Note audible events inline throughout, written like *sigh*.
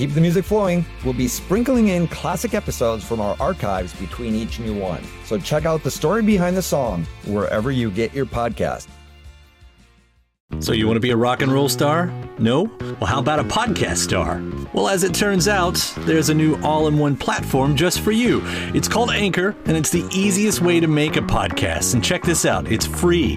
Keep the music flowing, we'll be sprinkling in classic episodes from our archives between each new one. So check out the story behind the song wherever you get your podcast. So, you want to be a rock and roll star? No? Well, how about a podcast star? Well, as it turns out, there's a new all in one platform just for you. It's called Anchor, and it's the easiest way to make a podcast. And check this out it's free.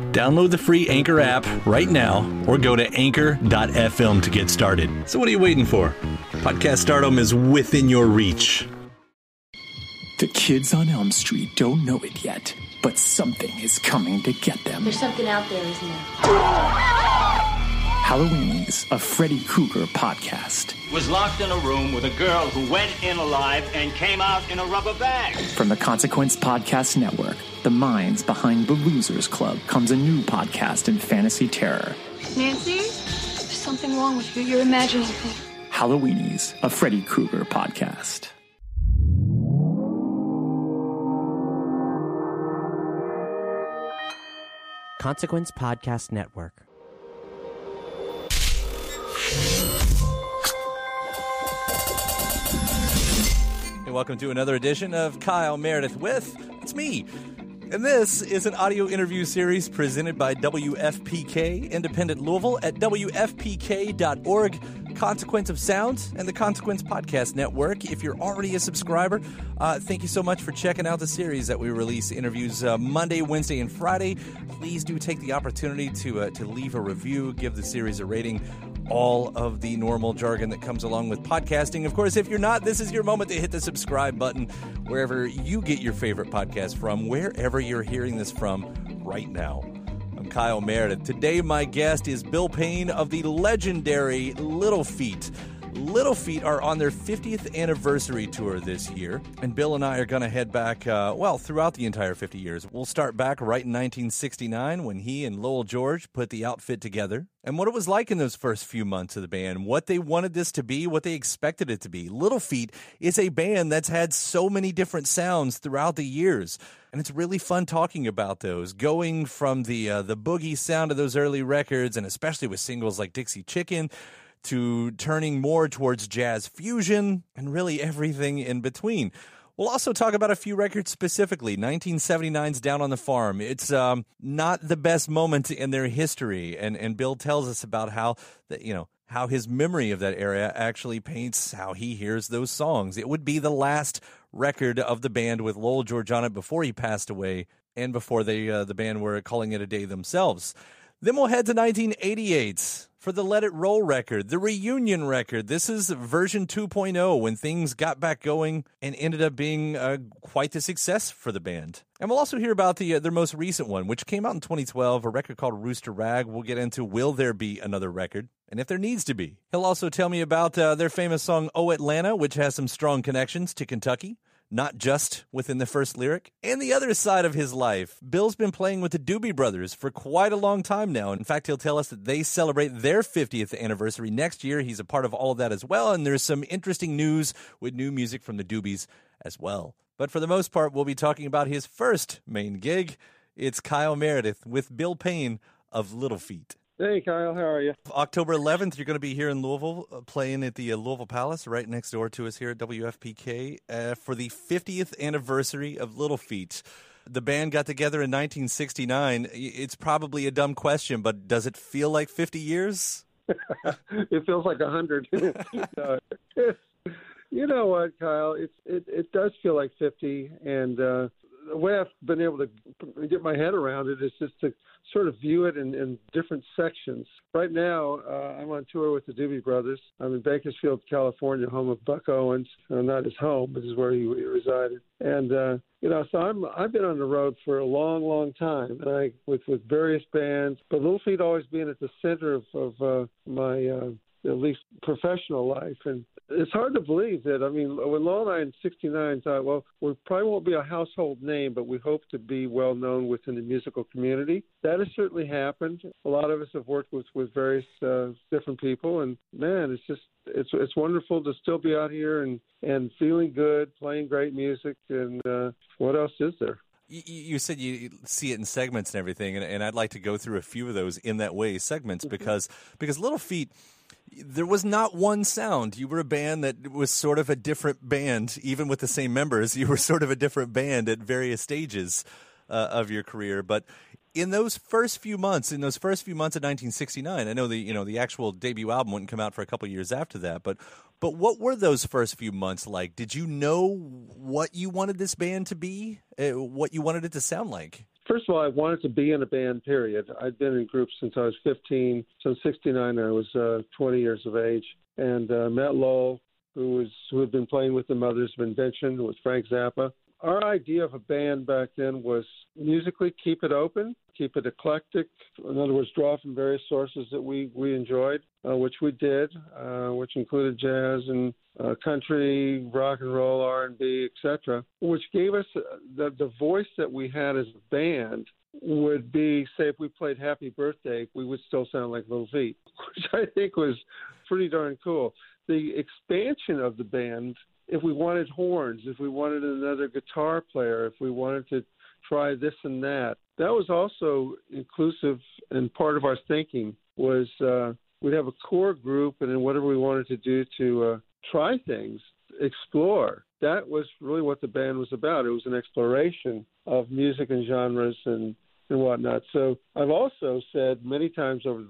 Download the free Anchor app right now or go to anchor.fm to get started. So, what are you waiting for? Podcast stardom is within your reach. The kids on Elm Street don't know it yet, but something is coming to get them. There's something out there, isn't there? Halloweenies, a Freddy Krueger podcast. Was locked in a room with a girl who went in alive and came out in a rubber bag. From the Consequence Podcast Network, the minds behind the Losers Club, comes a new podcast in fantasy terror. Nancy? There's something wrong with you. You're imagining things. Halloweenies, a Freddy Krueger podcast. Consequence Podcast Network. Welcome to another edition of Kyle Meredith with it's me. And this is an audio interview series presented by WFPK Independent Louisville at WFPK.org. Consequence of Sound and the Consequence Podcast Network. If you're already a subscriber, uh, thank you so much for checking out the series that we release interviews uh, Monday, Wednesday, and Friday. Please do take the opportunity to uh, to leave a review, give the series a rating all of the normal jargon that comes along with podcasting. Of course, if you're not, this is your moment to hit the subscribe button wherever you get your favorite podcast from, wherever you're hearing this from right now. I'm Kyle Meredith. Today, my guest is Bill Payne of the legendary Little Feat. Little Feat are on their 50th anniversary tour this year, and Bill and I are going to head back, uh, well, throughout the entire 50 years. We'll start back right in 1969 when he and Lowell George put the outfit together, and what it was like in those first few months of the band, what they wanted this to be, what they expected it to be. Little Feat is a band that's had so many different sounds throughout the years. And it's really fun talking about those, going from the uh, the boogie sound of those early records, and especially with singles like Dixie Chicken, to turning more towards jazz fusion and really everything in between. We'll also talk about a few records specifically. 1979's Down on the Farm. It's um, not the best moment in their history, and and Bill tells us about how that you know how his memory of that era actually paints how he hears those songs. It would be the last record of the band with Lowell George on it before he passed away and before they uh, the band were calling it a day themselves. Then we'll head to 1988 for the Let It Roll record, the reunion record. This is version 2.0 when things got back going and ended up being uh, quite the success for the band. And we'll also hear about the uh, their most recent one, which came out in 2012, a record called Rooster Rag. We'll get into Will There Be Another Record? And if there needs to be. He'll also tell me about uh, their famous song Oh Atlanta, which has some strong connections to Kentucky not just within the first lyric, and the other side of his life. Bill's been playing with the Doobie Brothers for quite a long time now. In fact, he'll tell us that they celebrate their 50th anniversary next year. He's a part of all of that as well, and there's some interesting news with new music from the Doobies as well. But for the most part, we'll be talking about his first main gig. It's Kyle Meredith with Bill Payne of Little Feat. Hey, Kyle, how are you? October 11th, you're going to be here in Louisville, uh, playing at the uh, Louisville Palace, right next door to us here at WFPK, uh, for the 50th anniversary of Little Feat. The band got together in 1969. It's probably a dumb question, but does it feel like 50 years? *laughs* it feels like hundred. *laughs* uh, *laughs* you know what, Kyle? It's it, it does feel like 50, and uh, the way I've been able to get my head around it is just to sort of view it in, in different sections. Right now, uh, I'm on tour with the Doobie Brothers. I'm in Bakersfield, California, home of Buck Owens. Uh, not his home, but is where he, he resided. And uh, you know, so I'm I've been on the road for a long, long time, and I with with various bands, but Little Feat always being at the center of, of uh, my uh, at least professional life. And it's hard to believe that. I mean, when Law and I in '69 thought, well, we probably won't be a household name, but we hope to be well known within the musical community. That has certainly happened. A lot of us have worked with with various uh, different people, and man, it's just it's it's wonderful to still be out here and and feeling good, playing great music, and uh, what else is there? You said you see it in segments and everything, and, and, I'd like to go through a few of those in that way segments mm-hmm. because because Little Feat there was not one sound. You were a band that was sort of a different band, even with the same members. You were sort of a different band at various stages uh, of your career. But in those first few months, in those first few months of 1969, I know the you know the actual debut album wouldn't come out for a couple years after that. But but what were those first few months like? Did you know what you wanted this band to be? Uh, what you wanted it to sound like? First of all, I wanted to be in a band. Period. I'd been in groups since I was 15. So in '69, I was uh, 20 years of age, and uh, Matt Lowell, who was who had been playing with the Mothers of Invention, with Frank Zappa. Our idea of a band back then was musically keep it open, keep it eclectic. In other words, draw from various sources that we we enjoyed, uh, which we did, uh, which included jazz and uh, country, rock and roll, R and B, etc. Which gave us uh, the the voice that we had as a band would be say if we played Happy Birthday, we would still sound like Little Feat, *laughs* which I think was pretty darn cool. The expansion of the band if we wanted horns, if we wanted another guitar player, if we wanted to try this and that. That was also inclusive and part of our thinking was uh, we'd have a core group and then whatever we wanted to do to uh, try things, explore. That was really what the band was about. It was an exploration of music and genres and and whatnot. So I've also said many times over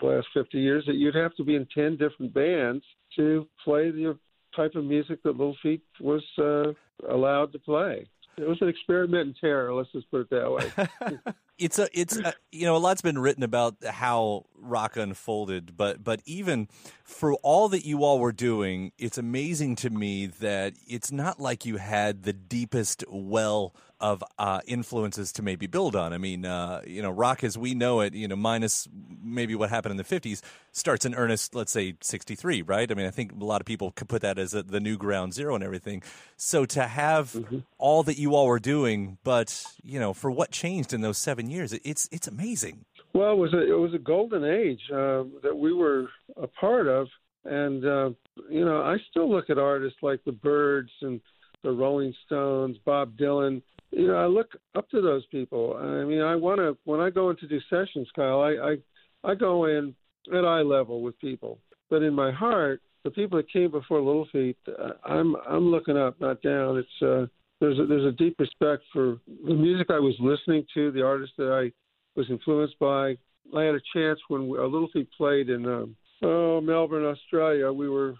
the last 50 years that you'd have to be in 10 different bands to play the type of music that Little Feat was uh, allowed to play. It was an experiment in terror. Let's just put it that way. *laughs* it's a, it's a, you know, a lot's been written about how rock unfolded, but but even for all that you all were doing, it's amazing to me that it's not like you had the deepest well of uh, influences to maybe build on. I mean, uh, you know, rock as we know it, you know, minus maybe what happened in the 50s, starts in earnest, let's say 63, right? I mean, I think a lot of people could put that as a, the new ground zero and everything. So to have mm-hmm. all that you all were doing, but, you know, for what changed in those seven years, it's, it's amazing. Well, it was a, it was a golden age uh, that we were a part of. And, uh, you know, I still look at artists like the Byrds and the Rolling Stones, Bob Dylan, you know, I look up to those people. I mean, I want to when I go into do sessions, Kyle. I, I I go in at eye level with people, but in my heart, the people that came before Little Feat, uh, I'm I'm looking up, not down. It's uh, there's a, there's a deep respect for the music I was listening to, the artists that I was influenced by. I had a chance when a Little Feat played in um, oh Melbourne, Australia. We were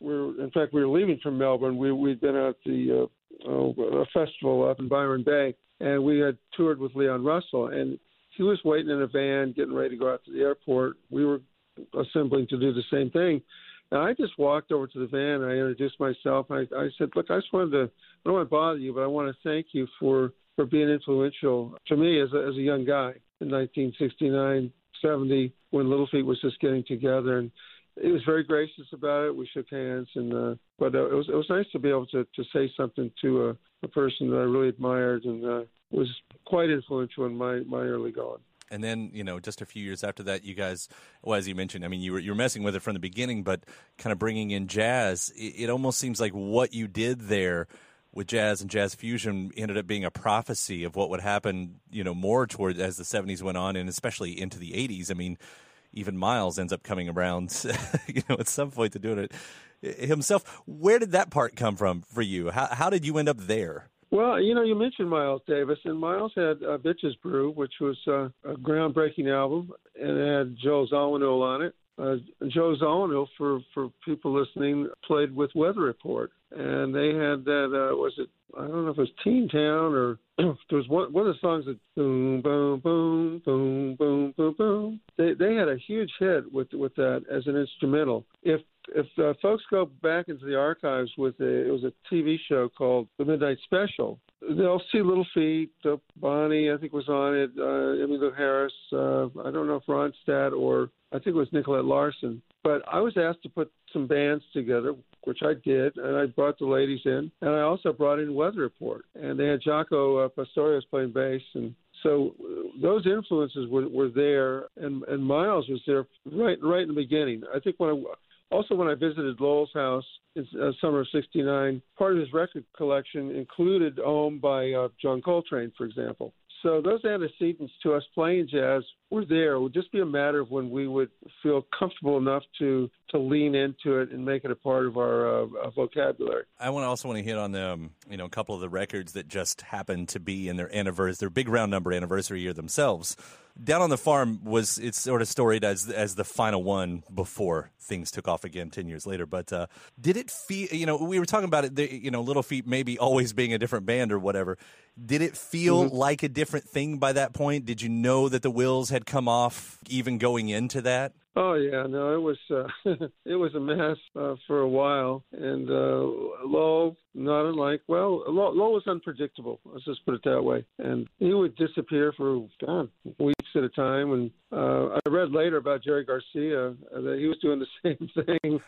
we were in fact we were leaving from Melbourne. We we'd been at the uh, oh, a festival up in Byron Bay, and we had toured with Leon Russell, and he was waiting in a van, getting ready to go out to the airport. We were assembling to do the same thing. And I just walked over to the van. I introduced myself. I, I said, "Look, I just wanted to. I don't want to bother you, but I want to thank you for for being influential to me as a, as a young guy in 1969, 70, when Little Feat was just getting together. And he was very gracious about it. We shook hands, and uh, but uh, it was it was nice to be able to to say something to a, a person that I really admired and uh, was quite influential in my my early going. And then, you know, just a few years after that, you guys, well, as you mentioned, I mean, you were you were messing with it from the beginning, but kind of bringing in jazz. It, it almost seems like what you did there with jazz and jazz fusion ended up being a prophecy of what would happen, you know, more toward as the '70s went on, and especially into the '80s. I mean, even Miles ends up coming around, *laughs* you know, at some point to doing it himself. Where did that part come from for you? How how did you end up there? Well, you know, you mentioned Miles Davis, and Miles had uh, Bitches Brew, which was uh, a groundbreaking album, and it had Joe Zawinul on it. Uh, Joe Zawinul, for for people listening, played with Weather Report, and they had that. Uh, was it? I don't know if it was Teen Town or *clears throat* there was one one of the songs that boom boom boom boom boom boom boom. They they had a huge hit with with that as an instrumental. If if uh, folks go back into the archives with a, it was a TV show called The Midnight Special. They'll see Little Feat. uh, Bonnie, I think was on it, uh, Emmylou Harris. Uh, I don't know if Ronstadt or I think it was Nicolette Larson. But I was asked to put some bands together, which I did, and I brought the ladies in, and I also brought in Weather Report, and they had Jaco uh, Pastorius playing bass, and so uh, those influences were, were there, and, and Miles was there right right in the beginning. I think when I also, when I visited Lowell's house in uh, summer of '69, part of his record collection included "Om" by uh, John Coltrane, for example. So those antecedents to us playing jazz were there. It would just be a matter of when we would feel comfortable enough to to lean into it and make it a part of our uh, vocabulary. I want to also want to hit on the um, you know a couple of the records that just happened to be in their anniversary, their big round number anniversary year themselves. Down on the farm was it's sort of storied as as the final one before things took off again ten years later. But uh, did it feel? You know, we were talking about it. The, you know, Little Feat maybe always being a different band or whatever. Did it feel mm-hmm. like a different thing by that point? Did you know that the wheels had come off even going into that? Oh yeah, no, it was uh, *laughs* it was a mess uh, for a while, and uh, Lowell, not unlike well, Lowell was unpredictable. Let's just put it that way, and he would disappear for God weeks at a time. And uh, I read later about Jerry Garcia uh, that he was doing the *laughs* same thing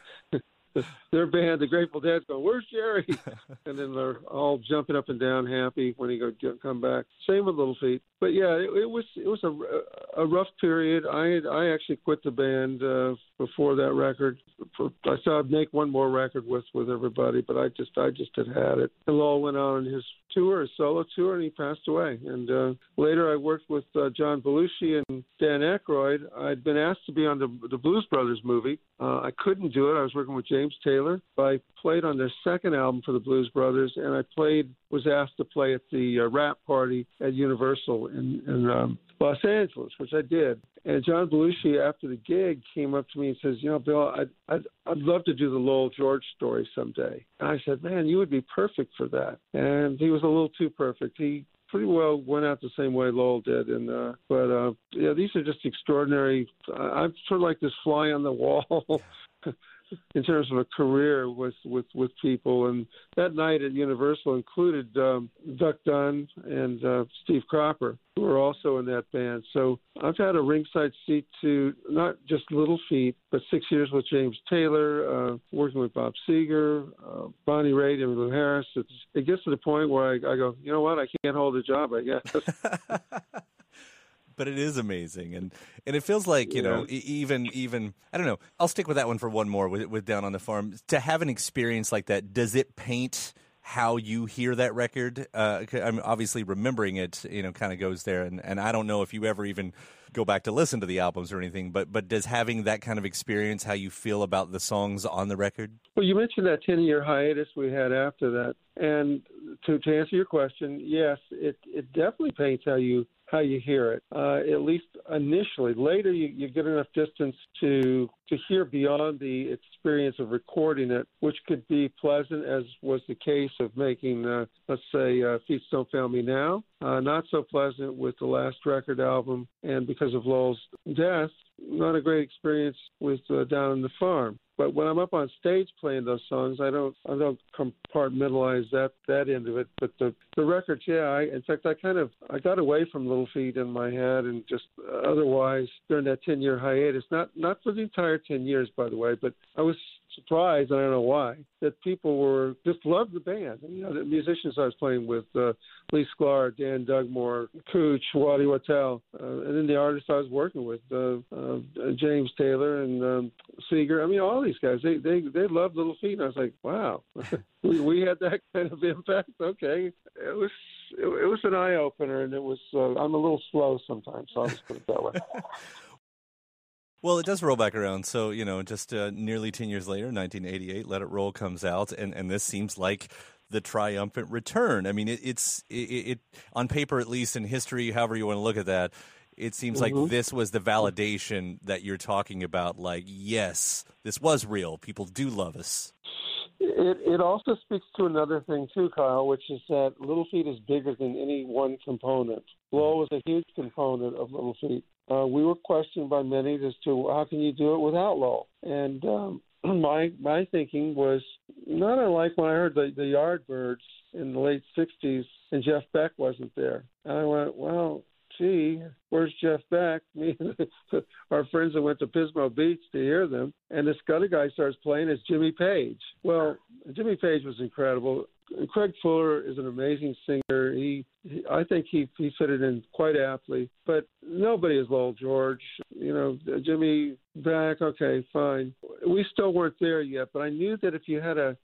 *laughs* their band, the Grateful Dead, going, "Where's Jerry?" *laughs* and then they're all jumping up and down, happy when he go come back. Same with Little Feat, but yeah, it, it was it was a, a rough period. I I actually quit the band uh, before that record. I thought I'd make one more record with with everybody, but I just I just had had it. And Lowell went on his tour, his solo tour, and he passed away. And uh, later, I worked with uh, John Belushi and Dan Aykroyd. I'd been asked to be on the the Blues Brothers movie. Uh, I couldn't do it. I was working with James Taylor. I played on their second album for the Blues Brothers, and I played was asked to play at the uh, wrap party at Universal in, in um, Los Angeles, which I did. And John Belushi, after the gig, came up to me and says, "You know, Bill, I'd I'd, I'd love to do the Lowell George story someday." And I said, "Man, you would be perfect for that." And he was a little too perfect. He pretty well went out the same way Lowell did. And uh, but uh, yeah, these are just extraordinary. I'm sort of like this fly on the wall. *laughs* in terms of a career with with with people. And that night at Universal included um, Duck Dunn and uh, Steve Cropper, who were also in that band. So I've had a ringside seat to not just Little Feat, but six years with James Taylor, uh, working with Bob Seger, uh, Bonnie Raitt, Emmylou Harris. It's, it gets to the point where I, I go, you know what, I can't hold a job, I guess. *laughs* but it is amazing, and and it feels like you yeah. know even even I don't know. I'll stick with that one for one more with with Down on the Farm. To have an experience like that, does it paint? how you hear that record. Uh, I'm obviously remembering it, you know, kind of goes there, and, and I don't know if you ever even go back to listen to the albums or anything, but but does having that kind of experience how you feel about the songs on the record? Well, you mentioned that 10 year hiatus we had after that, and to to answer your question, yes, it it definitely paints how you how you hear it. Uh, at least initially. Later, you, you get enough distance to to hear beyond the experience of recording it, which could be pleasant, as was the case of making, uh, let's say, uh, Feet Don't Fail Me Now. Uh, not so pleasant with the last record album, and because of Lowell's death, not a great experience with uh, Down on the Farm. But when I'm up on stage playing those songs, I don't I don't compartmentalize that that end of it. But the the records, yeah. I, in fact, I kind of I got away from Little Feat in my head, and just uh, otherwise during that ten year hiatus. Not not for the entire ten years, by the way, but I was surprised, I don't know why, that people were just loved the band. And, You know, the musicians I was playing with, uh, Lee Sklar, Dan Dugmore, Kootch, Waddy Wachtel, uh, and then the artists I was working with, uh, uh, James Taylor and um, Seger. I mean, all these guys, they they they loved Little Feat. And I was like, wow, *laughs* we, we had that *laughs* kind of impact. Okay, it was it was an eye opener, and it was. Uh, I'm a little slow sometimes, so I'll just put it that way. *laughs* Well, it does roll back around. So, you know, just uh, nearly 10 years later, 1988, Let It Roll comes out, and, and this seems like the triumphant return. I mean, it, it's it, it, on paper, at least in history, however you want to look at that, it seems mm-hmm. like this was the validation that you're talking about. Like, yes, this was real. People do love us. It, it also speaks to another thing too, Kyle, which is that Little Feat is bigger than any one component. Low is a huge component of Little Feat. Uh, we were questioned by many as to how can you do it without Lowell, and um, *clears throat* my my thinking was not unlike when I heard the, the Yardbirds in the late '60s and Jeff Beck wasn't there. And I went, well, gee, where's Jeff Beck? *laughs* Me and our friends that went to Pismo Beach to hear them, and this other guy starts playing as Jimmy Page. Well, Jimmy Page was incredible. Craig Fuller is an amazing singer. He, he I think he he fitted in quite aptly. But nobody is Lowell George. You know, Jimmy back. Okay, fine. We still weren't there yet, but I knew that if you had a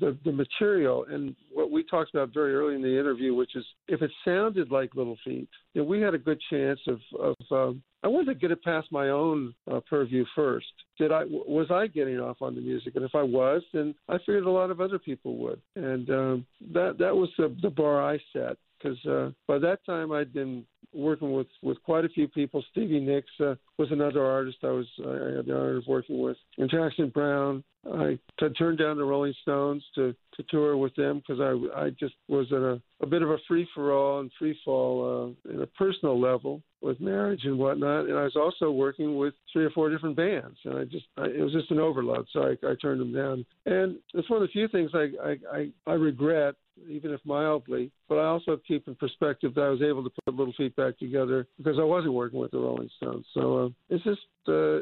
the the material and what we talked about very early in the interview, which is if it sounded like Little Feat, then we had a good chance of of um, I wanted to get it past my own uh, purview first. Did I was I getting off on the music? And if I was, then I figured a lot of other people would. And um, that that was the, the bar I set because uh, by that time I'd been working with with quite a few people. Stevie Nicks uh, was another artist I was I had the honor of working with, and Jackson Browne. I turned down the Rolling Stones to to tour with them because I I just was in a a bit of a free for all and free fall uh, in a personal level with marriage and whatnot. And I was also working with three or four different bands, and I just I, it was just an overload, so I, I turned them down. And it's one of the few things I I, I, I regret even if mildly. But I also keep in perspective that I was able to put a Little Back together because I wasn't working with the Rolling Stones. So uh, it's just uh,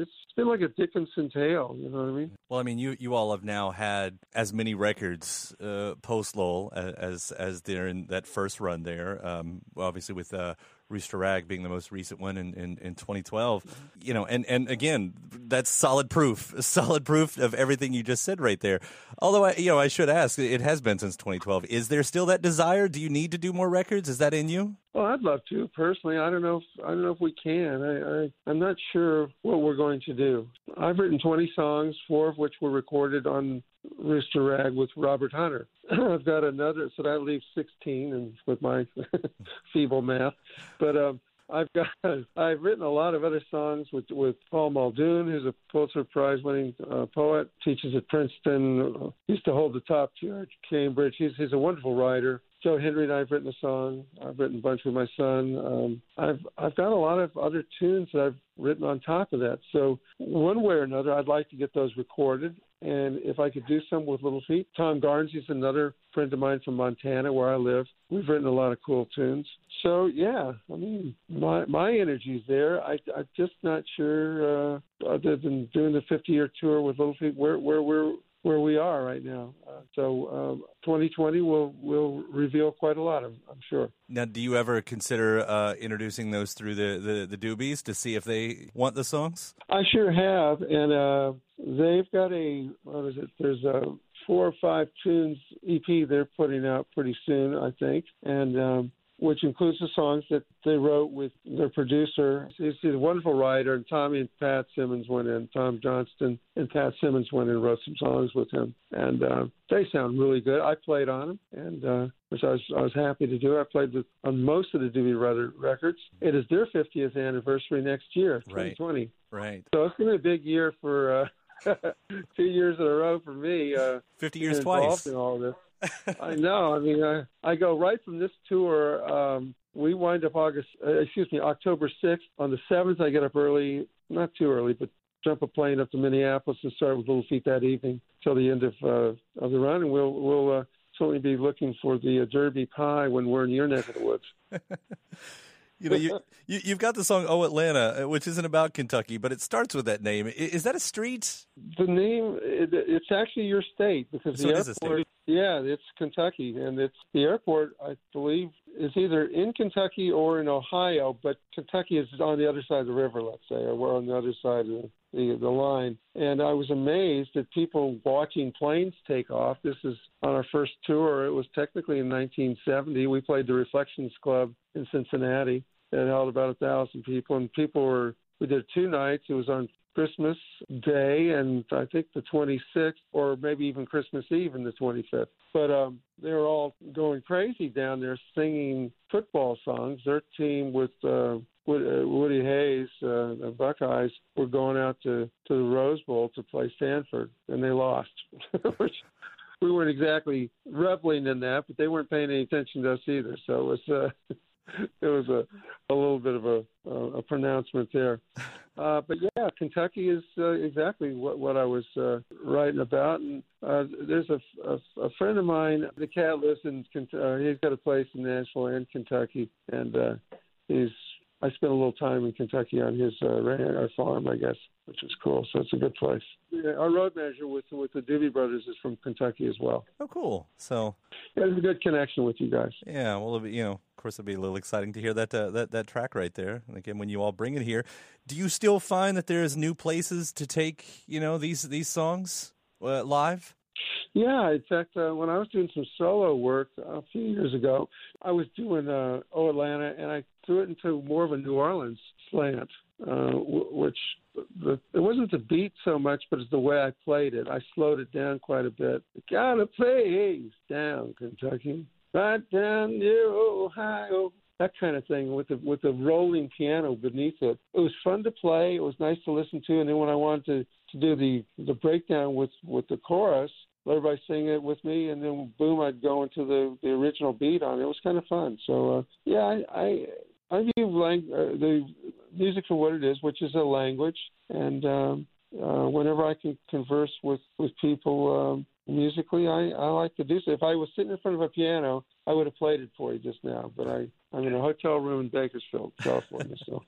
it's been like a Dickensian tale. You know what I mean? Well, I mean, you you all have now had as many records uh, post Lowell as as there in that first run there. Um, obviously with uh, Rooster Rag being the most recent one in, in, in 2012. Mm-hmm. You know, and, and again, that's solid proof, *laughs* solid proof of everything you just said right there. Although, I, you know, I should ask, it has been since 2012. Is there still that desire? Do you need to do more records? Is that in you? Well, I'd love to personally. I don't know. If, I don't know if we can. I, I I'm not sure what we're going to do. I've written 20 songs, four of which were recorded on Rooster Rag with Robert Hunter. *clears throat* I've got another, so that leaves 16, and with my *laughs* feeble math, but um, I've got *laughs* I've written a lot of other songs with with Paul Muldoon, who's a Pulitzer Prize winning uh, poet, teaches at Princeton, uh, used to hold the top chair at Cambridge. He's he's a wonderful writer. Joe Henry and I've written a song. I've written a bunch with my son. Um, I've I've got a lot of other tunes that I've written on top of that. So one way or another, I'd like to get those recorded. And if I could do some with Little Feat. Tom Garnsey's another friend of mine from Montana, where I live. We've written a lot of cool tunes. So yeah, I mean, my my energy's there. I I'm just not sure, uh, other than doing the 50 year tour with Little Feat, where where we're where we are right now. Uh, so um, 2020 will will reveal quite a lot. I'm, I'm sure. Now, do you ever consider uh, introducing those through the, the the Doobies to see if they want the songs? I sure have, and uh, they've got a what is it? There's a four or five tunes EP they're putting out pretty soon, I think, and um, which includes the songs that they wrote with their producer. He's a wonderful writer, and Tommy and Pat Simmons went in. Tom Johnston and Pat Simmons went in and wrote some songs with him, and uh, they sound really good. I played on them, and uh, which I was I was happy to do. I played with, on most of the Doobie Brother records. It is their 50th anniversary next year, 2020. Right. right. So it's going to be a big year for. Uh, *laughs* two years in a row for me. Uh, 50 years twice. In all this. *laughs* I know. I mean, I, I go right from this tour. Um, we wind up August, uh, excuse me, October 6th. On the 7th, I get up early, not too early, but jump a plane up to Minneapolis and start with Little Feat that evening till the end of uh, of the run, and we'll we'll uh, certainly be looking for the uh, Derby pie when we're in your neck of the woods. *laughs* You know, you, you have got the song "Oh Atlanta," uh, which isn't about Kentucky, but it starts with that name. Is that a street? The name it, it's actually your state because so the airport. Yeah, it's Kentucky, and it's the airport. I believe is either in Kentucky or in Ohio, but Kentucky is on the other side of the river. Let's say, or we're on the other side of the the, line. And I was amazed at people watching planes take off. This is on our first tour. It was technically in 1970. We played the Reflections Club in Cincinnati. It held about a thousand people, and people were we did two nights. It was on Christmas Day and I think the 26th, or maybe even Christmas Eve and the 25th. But um, they were all going crazy down there singing football songs. Their team with uh, uh Woody Hayes, uh, the Buckeyes, were going out to to the Rose Bowl to play Stanford, and they lost. *laughs* Which we weren't exactly reveling in that, but they weren't paying any attention to us either. So it was. Uh, *laughs* *laughs* it was a a little bit of a a pronouncement there. *laughs* Uh, but yeah, Kentucky is uh, exactly what what I was uh, writing about. And uh, there's a, a a friend of mine. The cat lives in. Uh, he's got a place in Nashville and Kentucky, and uh, he's. I spent a little time in Kentucky on his uh, our farm, I guess, which is cool. So it's a good place. Yeah, our road manager with with the Doobie Brothers is from Kentucky as well. Oh, cool. So yeah, there's a good connection with you guys. Yeah, well, you know, of course, it'd be a little exciting to hear that uh, that that track right there. And again, when you all bring it here, do you still find that there's new places to take you know these these songs uh, live? Yeah, in fact, uh, when I was doing some solo work a few years ago, I was doing uh, "Oh Atlanta," and I threw it into more of a New Orleans slant, uh, w- which the, it wasn't the beat so much, but it's the way I played it. I slowed it down quite a bit. Gotta play down, Kentucky right down near Ohio. That kind of thing with the with the rolling piano beneath it. It was fun to play. It was nice to listen to. And then when I wanted to, to do the the breakdown with with the chorus, let everybody sing it with me, and then boom, I'd go into the the original beat on it. It was kind of fun. So uh, yeah, I I, I view lang- uh, the music for what it is, which is a language, and um, uh, whenever I can converse with with people um, musically, I, I like to do so. If I was sitting in front of a piano, I would have played it for you just now. But I, I'm in a hotel room in Bakersfield, California. So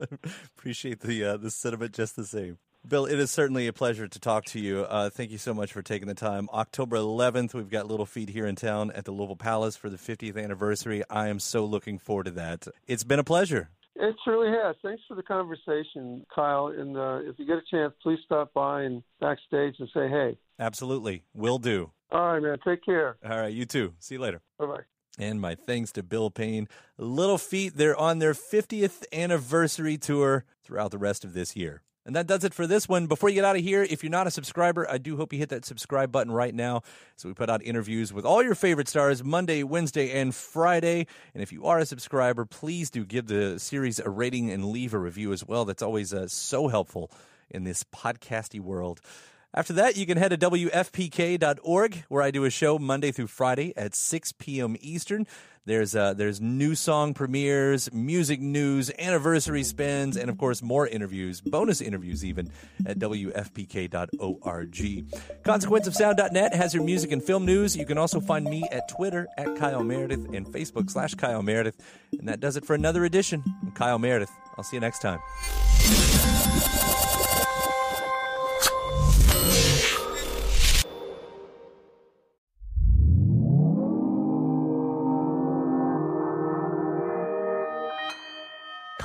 *laughs* appreciate the uh, the sentiment just the same. Bill, it is certainly a pleasure to talk to you. Uh, thank you so much for taking the time. October 11th, we've got Little Feat here in town at the Louisville Palace for the 50th anniversary. I am so looking forward to that. It's been a pleasure. It truly has. Thanks for the conversation, Kyle. And uh, if you get a chance, please stop by and backstage and say hey. Absolutely. Will do. All right, man. Take care. All right. You too. See you later. Bye bye. And my thanks to Bill Payne. Little Feat, they're on their 50th anniversary tour throughout the rest of this year. And that does it for this one. Before you get out of here, if you're not a subscriber, I do hope you hit that subscribe button right now. So we put out interviews with all your favorite stars Monday, Wednesday, and Friday. And if you are a subscriber, please do give the series a rating and leave a review as well. That's always uh, so helpful in this podcasty world. After that, you can head to WFPK.org, where I do a show Monday through Friday at 6 p.m. Eastern. There's uh, there's new song premieres, music news, anniversary spins, and of course more interviews, bonus interviews even at WFPK.org. ConsequenceOfSound.net has your music and film news. You can also find me at Twitter at Kyle Meredith and Facebook slash Kyle Meredith. And that does it for another edition of Kyle Meredith. I'll see you next time.